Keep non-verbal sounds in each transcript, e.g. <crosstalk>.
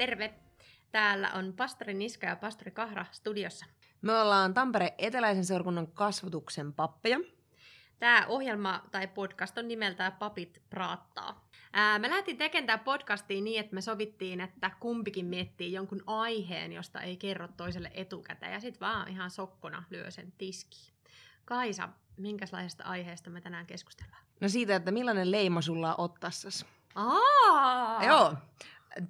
Terve! Täällä on pastori Niska ja pastori Kahra studiossa. Me ollaan Tampereen eteläisen seurakunnan kasvatuksen pappeja. Tämä ohjelma tai podcast on nimeltään Papit praattaa. Ää, me lähdettiin tekemään tämä podcastiin niin, että me sovittiin, että kumpikin miettii jonkun aiheen, josta ei kerro toiselle etukäteen, ja sitten vaan ihan sokkona lyö sen tiskiin. Kaisa, minkälaisesta aiheesta me tänään keskustellaan? No siitä, että millainen leima sulla on ottassas. Aa! Joo.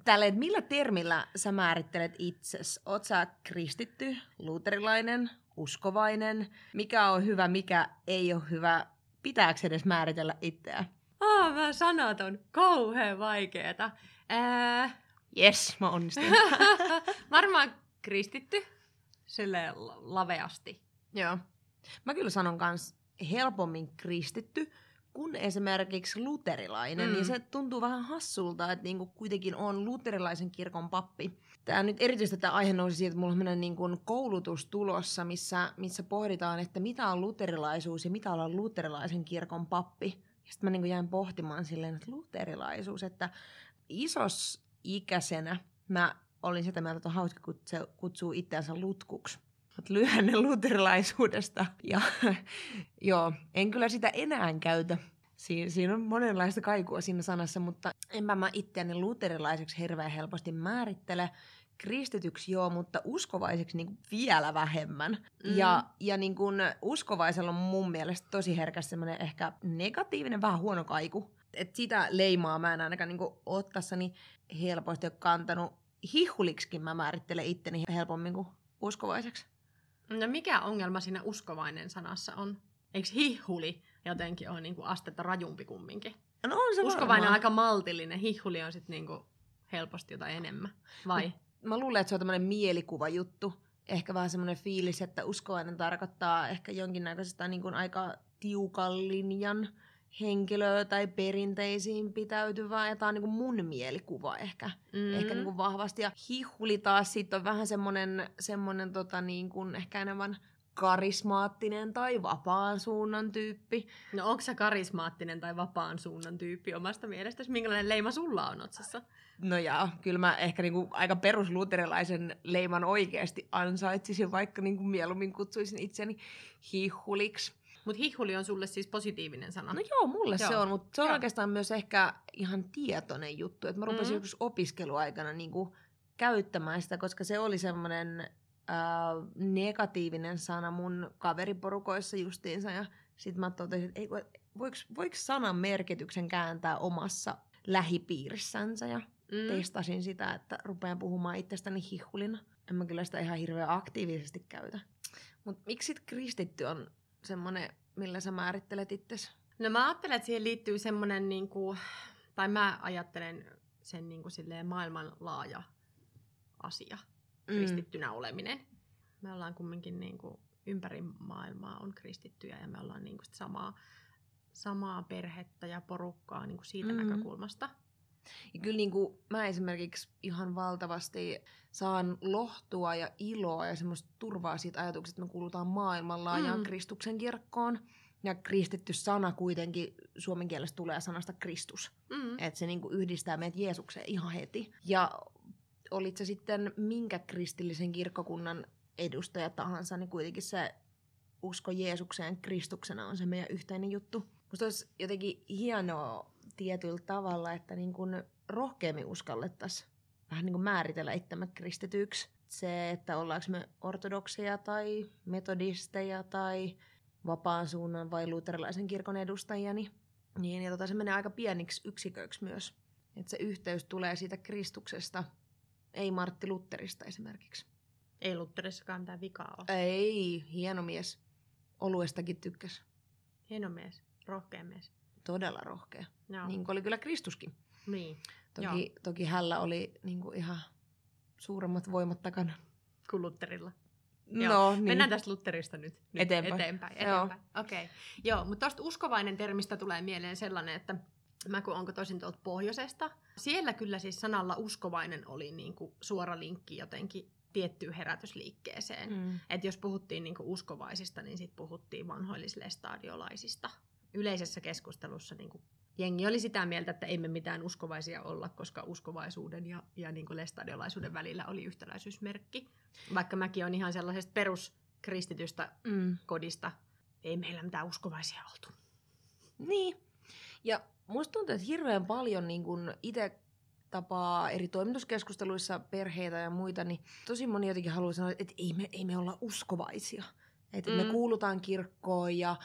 Tälle, että millä termillä sä määrittelet itses? Oot sä kristitty, luterilainen, uskovainen? Mikä on hyvä, mikä ei ole hyvä? Pitääkö edes määritellä itseä? Aa, mä sanot on kauhean vaikeeta. Ää, Yes, mä onnistuin. <laughs> varmaan kristitty, silleen la- laveasti. Joo. Mä kyllä sanon kans helpommin kristitty kuin esimerkiksi luterilainen, Mm. niin se tuntuu vähän hassulta, että niinku kuitenkin on luterilaisen kirkon pappi. Tämä nyt erityisesti tämä aihe nousi siitä, että mulla on niinku koulutus tulossa, missä, missä pohditaan, että mitä on luterilaisuus ja mitä on luterilaisen kirkon pappi. Sitten mä niinku jäin pohtimaan silleen, että luterilaisuus, että isos ikäisenä mä olin sitä mieltä, että on hauska, kun kutsuu itseänsä lutkuksi. Mut lyhenne luterilaisuudesta. Ja <laughs> joo, en kyllä sitä enää käytä. Siin, siinä on monenlaista kaikua siinä sanassa, mutta enpä mä itseäni luterilaiseksi hirveän helposti määrittele. Kristityksi joo, mutta uskovaiseksi niin vielä vähemmän. Mm. Ja, ja niin kun uskovaisella on mun mielestä tosi herkästi semmoinen ehkä negatiivinen, vähän huono kaiku. Et sitä leimaa mä en ainakaan niin ottassani helposti ole kantanut. Hihuliksikin mä määrittelen itteni helpommin kuin uskovaiseksi. No mikä ongelma siinä uskovainen sanassa on? Eikö hihuli jotenkin ole niinku astetta rajumpi kumminkin? No on se Uskovainen on varmaan. aika maltillinen, hihuli on sitten niinku helposti jotain enemmän. Vai? Mä luulen, että se on tämmöinen mielikuvajuttu. Ehkä vähän semmoinen fiilis, että uskovainen tarkoittaa ehkä jonkinnäköisestä niin kuin aika tiukan linjan henkilöä tai perinteisiin pitäytyvää. Ja tää on niin kuin mun mielikuva ehkä, Mm. ehkä niin kuin vahvasti. Ja hihuli taas sit on vähän semmoinen, semmoinen tota niin kuin ehkä enemmän karismaattinen tai vapaan suunnan tyyppi. No onko sä karismaattinen tai vapaan suunnan tyyppi omasta mielestäsi? Minkälainen leima sulla on otsassa? No ja kyllä mä ehkä niinku aika perusluterilaisen leiman oikeasti ansaitsisin, vaikka niinku mieluummin kutsuisin itseni hihuliksi. Mutta hihuli on sulle siis positiivinen sana. No joo, mulle joo. se on, mutta se on Joo. oikeastaan myös ehkä ihan tietoinen juttu, että mä rupesin Mm. joskus opiskeluaikana niinku käyttämään sitä, koska se oli semmoinen äh, negatiivinen sana mun kaveriporukoissa justiinsa ja sitten mä totesin, että ei, voiko, voiko sanan merkityksen kääntää omassa lähipiirissänsä ja Mm. testasin sitä, että rupean puhumaan itsestäni hihulina. En mä kyllä sitä ihan hirveän aktiivisesti käytä. Mutta miksi sit kristitty on semmonen, millä sä määrittelet itsesi? No mä ajattelen, että siihen liittyy semmoinen, niinku, tai mä ajattelen sen niinku silleen maailmanlaaja asia, kristittynä oleminen. Me ollaan kumminkin niinku, ympäri maailmaa on kristittyjä ja me ollaan niinku sit samaa, samaa perhettä ja porukkaa niinku siitä Mm. näkökulmasta. Ja kyllä niin kuin mä esimerkiksi ihan valtavasti saan lohtua ja iloa ja semmoista turvaa siitä ajatuksesta, että me kuulutaan maailmanlaajaan Mm. Kristuksen kirkkoon. Ja kristitty sana kuitenkin suomen kielestä tulee sanasta Kristus. Mm. Että se niinku yhdistää meidät Jeesukseen ihan heti. Ja olit se sitten minkä kristillisen kirkkokunnan edustaja tahansa, niin kuitenkin se usko Jeesukseen Kristuksena on se meidän yhteinen juttu. Musta olisi jotenkin hienoa tietyllä tavalla, että niin kun rohkeammin uskallettaisiin vähän niin kuin määritellä itsemme kristityksi. Se, että ollaanko me ortodokseja tai metodisteja tai vapaan suunnan vai luterilaisen kirkon edustajia, niin niin, ja tota, se menee aika pieniksi yksiköiksi myös. Että se yhteys tulee siitä Kristuksesta, ei Martti Lutterista esimerkiksi. Ei Lutterissakaan mitään vikaa ole. Ei, hieno mies. Oluestakin tykkäs. Hieno mies, rohkea mies. Todella rohkea. Joo. Niin kuin oli kyllä Kristuskin. niin. Toki, toki hällä oli niin kuin ihan suuremmat voimat takana. Kuin Lutterilla. No, Joo. niin. Mennään tästä Lutterista nyt. nyt Eteenpäin. Eteenpäin, Joo. eteenpäin. Okei. Okay. Joo, mutta tuosta uskovainen termistä tulee mieleen sellainen, että mä kun onko tosin tuolta pohjoisesta, siellä kyllä siis sanalla uskovainen oli niinku suora linkki jotenkin tiettyyn herätysliikkeeseen. Mm. Että jos puhuttiin niinku uskovaisista, niin sitten puhuttiin vanhoillislestadiolaisista. Yleisessä keskustelussa niinku jengi oli sitä mieltä, että emme mitään uskovaisia olla, koska uskovaisuuden ja, ja niin kuin lestadiolaisuuden välillä oli yhtäläisyysmerkki. Vaikka mäkin on ihan sellaisesta peruskristitystä mm. kodista, ei meillä mitään uskovaisia oltu. Niin. Ja musta tuntuu, että hirveän paljon niin kun itse tapaa eri toimituskeskusteluissa perheitä ja muita, niin tosi moni jotenkin haluaa sanoa, että ei me, ei me olla uskovaisia. Että mm. me kuulutaan kirkkoon ja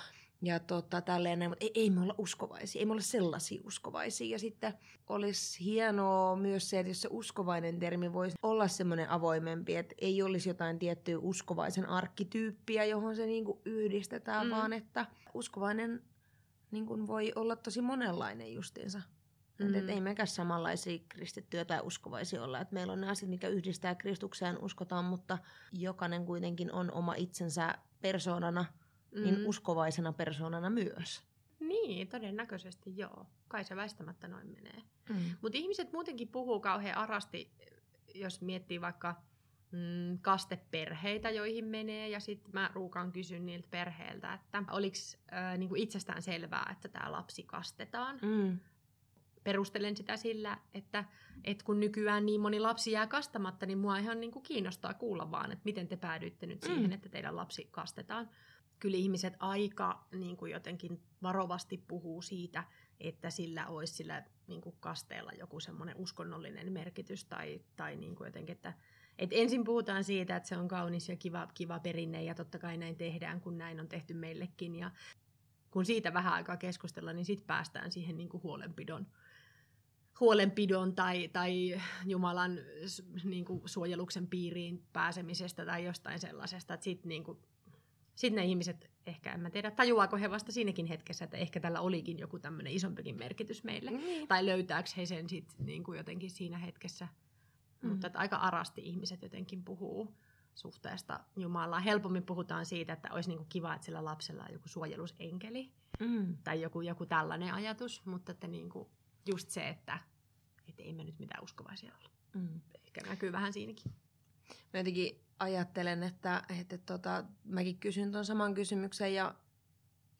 ja tota, tälleen, mutta ei, ei me olla uskovaisia, ei me olla sellaisia uskovaisia. Ja sitten olisi hienoa myös se, että jos se uskovainen termi voisi olla semmoinen avoimempi, että ei olisi jotain tiettyä uskovaisen arkkityyppiä, johon se niinku yhdistetään, mm. vaan että uskovainen niinku voi olla tosi monenlainen justiinsa. Mm. Että et ei mekään samanlaisia kristittyjä tai uskovaisia olla. Et meillä on ne asiat, mikä yhdistää Kristukseen, uskotaan, mutta jokainen kuitenkin on oma itsensä persoonana – mm. niin uskovaisena persoonana myös. Niin, todennäköisesti joo. Kai se väistämättä noin menee. Mm. Mutta ihmiset muutenkin puhuu kauhean arasti, jos miettii vaikka mm, kasteperheitä, joihin menee, ja sitten mä ruukaan kysyn niiltä perheiltä, että oliko äh, niinku itsestään selvää, että tämä lapsi kastetaan. Mm. Perustelen sitä sillä, että, että kun nykyään niin moni lapsi jää kastamatta, niin mua ihan niinku kiinnostaa kuulla vaan, että miten te päädyitte nyt siihen, mm. että teidän lapsi kastetaan kyllä ihmiset aika niin kuin jotenkin varovasti puhuu siitä, että sillä olisi sillä niin kuin kasteella joku semmoinen uskonnollinen merkitys tai, tai niin kuin jotenkin, että et ensin puhutaan siitä, että se on kaunis ja kiva, kiva perinne ja totta kai näin tehdään, kun näin on tehty meillekin. Ja kun siitä vähän aikaa keskustella, niin sitten päästään siihen niin kuin huolenpidon, huolenpidon tai, tai Jumalan niin kuin suojeluksen piiriin pääsemisestä tai jostain sellaisesta, että sitten niin kuin sitten ne ihmiset, ehkä en mä tiedä, tajuaako he vasta siinäkin hetkessä, että ehkä tällä olikin joku tämmöinen isompikin merkitys meille. Mm. Tai löytääkö he sen sitten niin kuin jotenkin siinä hetkessä. Mm. Mutta että aika arasti ihmiset jotenkin puhuu suhteesta Jumalaan. Helpommin puhutaan siitä, että olisi niin kuin kiva, että sillä lapsella on joku suojelusenkeli. Mm. Tai joku, joku tällainen ajatus. Mutta että niin kuin just se, että, että ei me nyt mitään uskovaisia olla. Mm. Ehkä näkyy vähän siinäkin. Mä jotenkin ajattelen, että, että tota, mäkin kysyn tuon saman kysymyksen ja,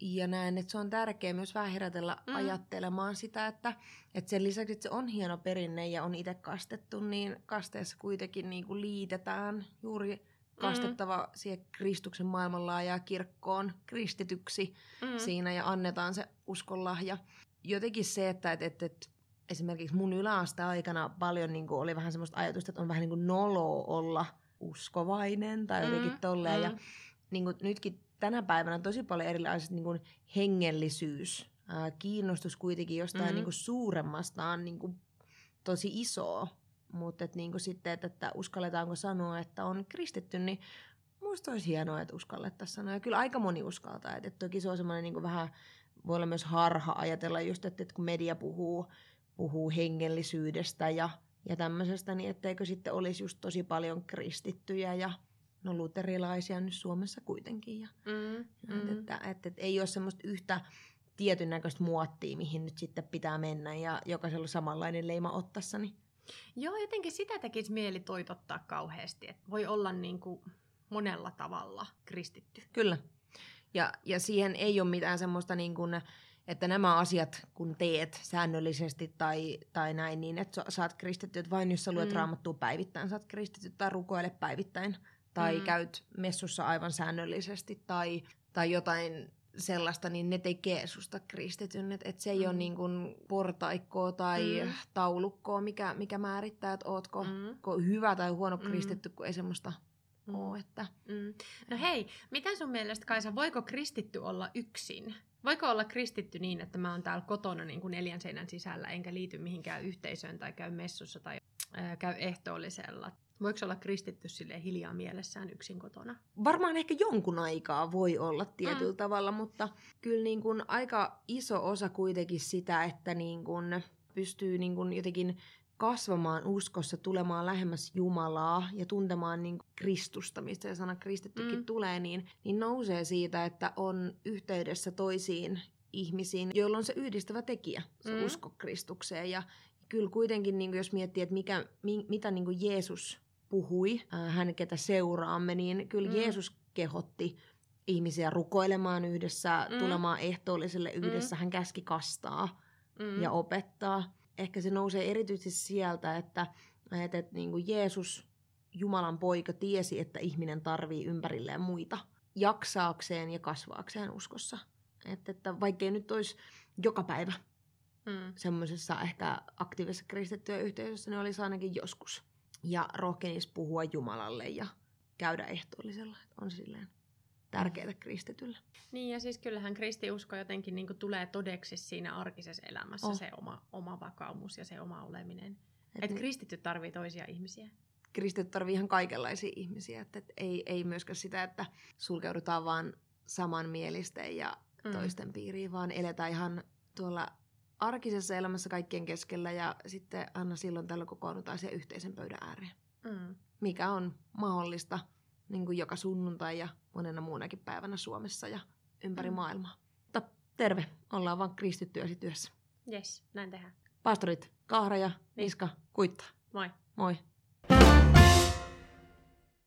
ja näen, että se on tärkeää myös vähän herätellä mm. ajattelemaan sitä, että, että sen lisäksi, että se on hieno perinne ja on itse kastettu, niin kasteessa kuitenkin niin kuin liitetään juuri kastettava mm. siihen Kristuksen maailmanlaajaa kirkkoon kristityksi mm. siinä ja annetaan se uskonlahja. Jotenkin se, että, että, että, että esimerkiksi mun yläasteaikana paljon niin kuin oli vähän semmoista ajatusta, että on vähän niin kuin noloa olla – uskovainen tai jotenkin mm, tolleen. Mm. Ja niin kuin nytkin tänä päivänä on tosi paljon erilaiset niin kuin hengellisyys, ää, kiinnostus kuitenkin jostain mm. niin kuin suuremmasta on niin kuin tosi isoa. Mutta et niin sitten, että, että uskalletaanko sanoa, että on kristitty, niin musta olisi hienoa, että uskallettaisiin sanoa. Ja kyllä aika moni uskaltaa. Et, et toki se on semmoinen niin vähän, voi olla myös harha ajatella just, että, että kun media puhuu, puhuu hengellisyydestä ja ja tämmöisestä, niin etteikö sitten olisi just tosi paljon kristittyjä ja no luterilaisia nyt Suomessa kuitenkin. Ja, mm, mm. Että, että, että, ei ole semmoista yhtä tietyn näköistä muottia, mihin nyt sitten pitää mennä ja jokaisella on samanlainen leima ottassani. Joo, jotenkin sitä tekisi mieli toitottaa kauheasti, että voi olla niin kuin monella tavalla kristitty. Kyllä. Ja, ja siihen ei ole mitään semmoista niin kuin, että nämä asiat, kun teet säännöllisesti tai, tai näin, niin että saat kristitty, että vain jos sä luet mm. raamattua päivittäin, saat kristitty tai rukoile päivittäin tai mm. käyt messussa aivan säännöllisesti tai, tai jotain sellaista, niin ne tekee susta kristityn. Että et se ei mm. ole niin kuin portaikkoa tai mm. taulukkoa, mikä, mikä määrittää, että ootko mm. hyvä tai huono mm. kristitty, kun ei semmoista mm. ole. Että... Mm. No hei, mitä sun mielestä Kaisa, voiko kristitty olla yksin? Voiko olla kristitty niin, että mä oon täällä kotona niin kuin neljän seinän sisällä, enkä liity mihinkään yhteisöön tai käy messussa tai ää, käy ehtoollisella? Voiko olla kristitty sille hiljaa mielessään yksin kotona? Varmaan ehkä jonkun aikaa voi olla tietyllä mm. tavalla, mutta kyllä niin kuin aika iso osa kuitenkin sitä, että niin kuin pystyy niin kuin jotenkin kasvamaan uskossa, tulemaan lähemmäs Jumalaa ja tuntemaan niin Kristusta, mistä se sana kristittykin mm. tulee, niin, niin nousee siitä, että on yhteydessä toisiin ihmisiin, joilla on se yhdistävä tekijä, se mm. usko Kristukseen. Ja kyllä kuitenkin, niin jos miettii, että mikä, mi, mitä niin Jeesus puhui, äh, hän ketä seuraamme, niin kyllä mm. Jeesus kehotti ihmisiä rukoilemaan yhdessä, mm. tulemaan ehtoolliselle yhdessä. Mm. Hän käski kastaa mm. ja opettaa. Ehkä se nousee erityisesti sieltä, että, että, että niin kuin Jeesus, Jumalan poika, tiesi, että ihminen tarvii ympärilleen muita jaksaakseen ja kasvaakseen uskossa. Että, että vaikkei nyt olisi joka päivä mm. semmoisessa ehkä aktiivisessa kristittyä yhteisössä, niin olisi ainakin joskus. Ja rohkenisi puhua Jumalalle ja käydä ehtoollisella. On silleen tärkeää kristityllä. Niin ja siis kyllähän kristiusko jotenkin niin kuin tulee todeksi siinä arkisessa elämässä oh. se oma, oma vakaumus ja se oma oleminen. Että et niin. kristityt tarvii toisia ihmisiä. Kristityt tarvii ihan kaikenlaisia ihmisiä. Että et ei, ei myöskään sitä, että sulkeudutaan vaan samanmielisten ja mm. toisten piiriin, vaan eletään ihan tuolla arkisessa elämässä kaikkien keskellä ja sitten aina silloin tällä kokoonnutaan yhteisen pöydän ääreen. Mm. Mikä on mahdollista niin kuin joka sunnuntai ja monena muunakin päivänä Suomessa ja ympäri mm. maailmaa. Mutta terve, ollaan vaan kristittyä työssä. Yes, näin tehdään. Pastorit Kahra ja Niska, niin. kuittaa. Moi. Moi.